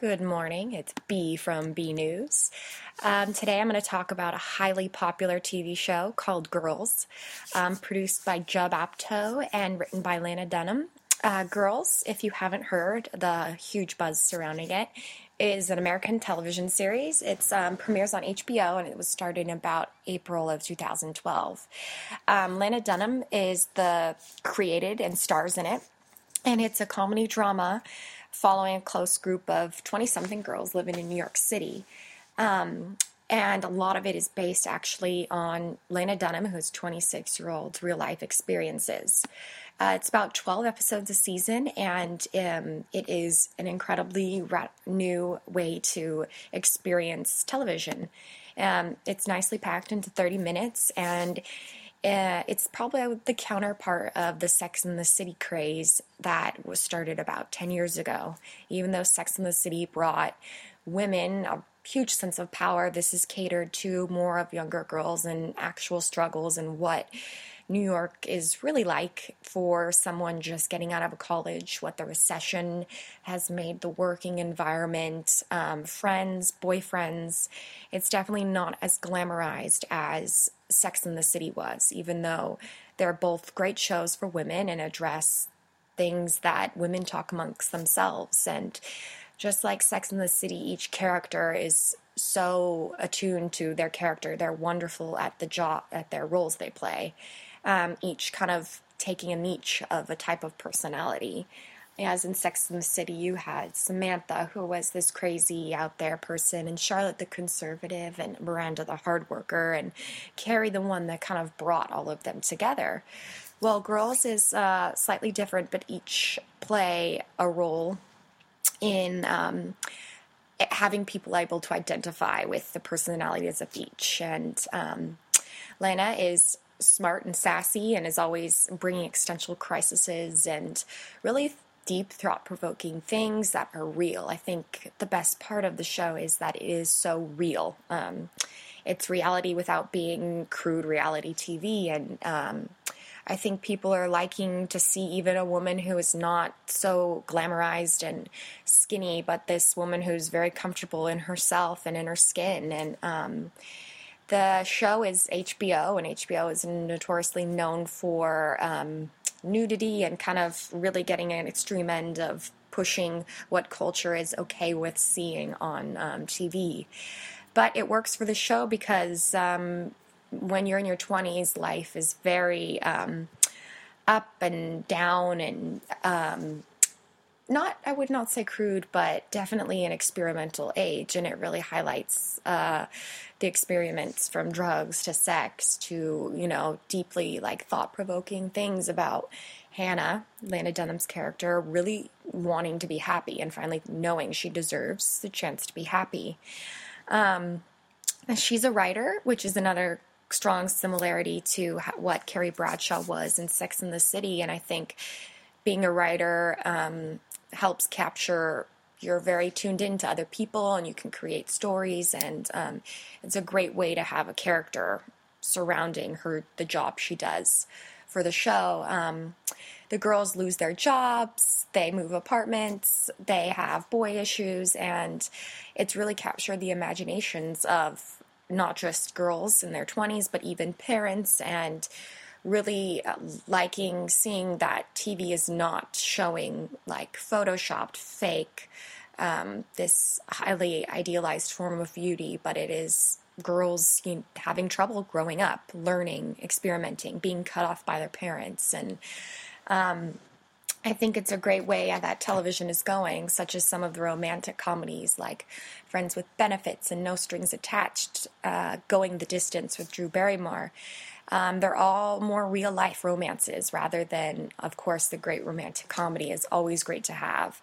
Good morning. It's B from B News. Um, today I'm going to talk about a highly popular TV show called Girls, um, produced by Judd Apatow and written by Lena Dunham. Uh, Girls, if you haven't heard the huge buzz surrounding it, is an American television series. It um, premieres on HBO and it was started in about April of 2012. Um, Lena Dunham is the created and stars in it, and it's a comedy drama following a close group of 20 something girls living in New York City. Um, and a lot of it is based actually on Lena Dunham, who's 26 year old real life experiences. Uh, it's about 12 episodes a season, and um, it is an incredibly ra- new way to experience television. Um, it's nicely packed into 30 minutes, and uh, it's probably the counterpart of the Sex and the City craze that was started about 10 years ago. Even though Sex and the City brought women a huge sense of power, this is catered to more of younger girls and actual struggles and what New York is really like for someone just getting out of college, what the recession has made the working environment, um, friends, boyfriends. It's definitely not as glamorized as Sex and the City was, even though they're both great shows for women and address things that women talk amongst themselves. And just like Sex and the City, each character is so attuned to their character. They're wonderful at the job, at their roles they play um, each kind of taking a niche of a type of personality. As in Sex and the City, you had Samantha, who was this crazy out there person, and Charlotte the conservative, and Miranda the hard worker, and Carrie the one that kind of brought all of them together. Well, Girls is uh, slightly different, but each play a role in um, having people able to identify with the personalities of each. And um, Lena is smart and sassy and is always bringing existential crises and really deep, thought provoking things that are real. I think the best part of the show is that it is so real. Um, it's reality without being crude reality TV. And um, I think people are liking to see even a woman who is not so glamorized and skinny, but this woman who's very comfortable in herself and in her skin. And, um, the show is HBO, and HBO is notoriously known for um, nudity and kind of really getting an extreme end of pushing what culture is okay with seeing on um, TV. But it works for the show because um, when you're in your 20s, life is very um, up and down and um, not I would not say crude, but definitely an experimental age, and it really highlights uh, the experiments from drugs to sex to you know deeply like thought provoking things about Hannah, Lena Dunham's character, really wanting to be happy and finally knowing she deserves the chance to be happy. Um, she's a writer, which is another strong similarity to what Carrie Bradshaw was in Sex and the City, and I think being a writer. Um, helps capture you're very tuned in to other people and you can create stories and um, it's a great way to have a character surrounding her the job she does for the show. Um, the girls lose their jobs they move apartments they have boy issues and it's really captured the imaginations of not just girls in their 20s but even parents and really uh, liking seeing that TV is not showing like photoshopped, fake, um, this highly idealized form of beauty, but it is girls you know, having trouble growing up, learning, experimenting, being cut off by their parents. And um, I think it's a great way that television is going, such as some of the romantic comedies like Friends with Benefits and No Strings Attached, uh, Going the Distance with Drew Barrymore. Um, they're all more real life romances rather than, of course, the great romantic comedy is always great to have.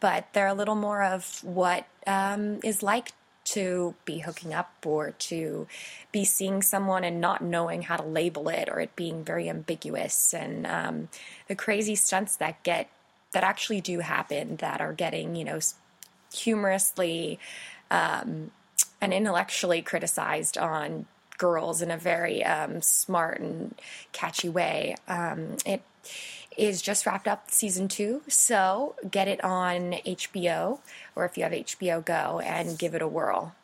But they're a little more of what um, is like to be hooking up or to be seeing someone and not knowing how to label it or it being very ambiguous. And um, the crazy stunts that get that actually do happen that are getting you know humorously um, and intellectually criticized on girls in a very um, smart and catchy way. Um, it is just wrapped up season two, so get it on HBO or if you have HBO Go and give it a whirl.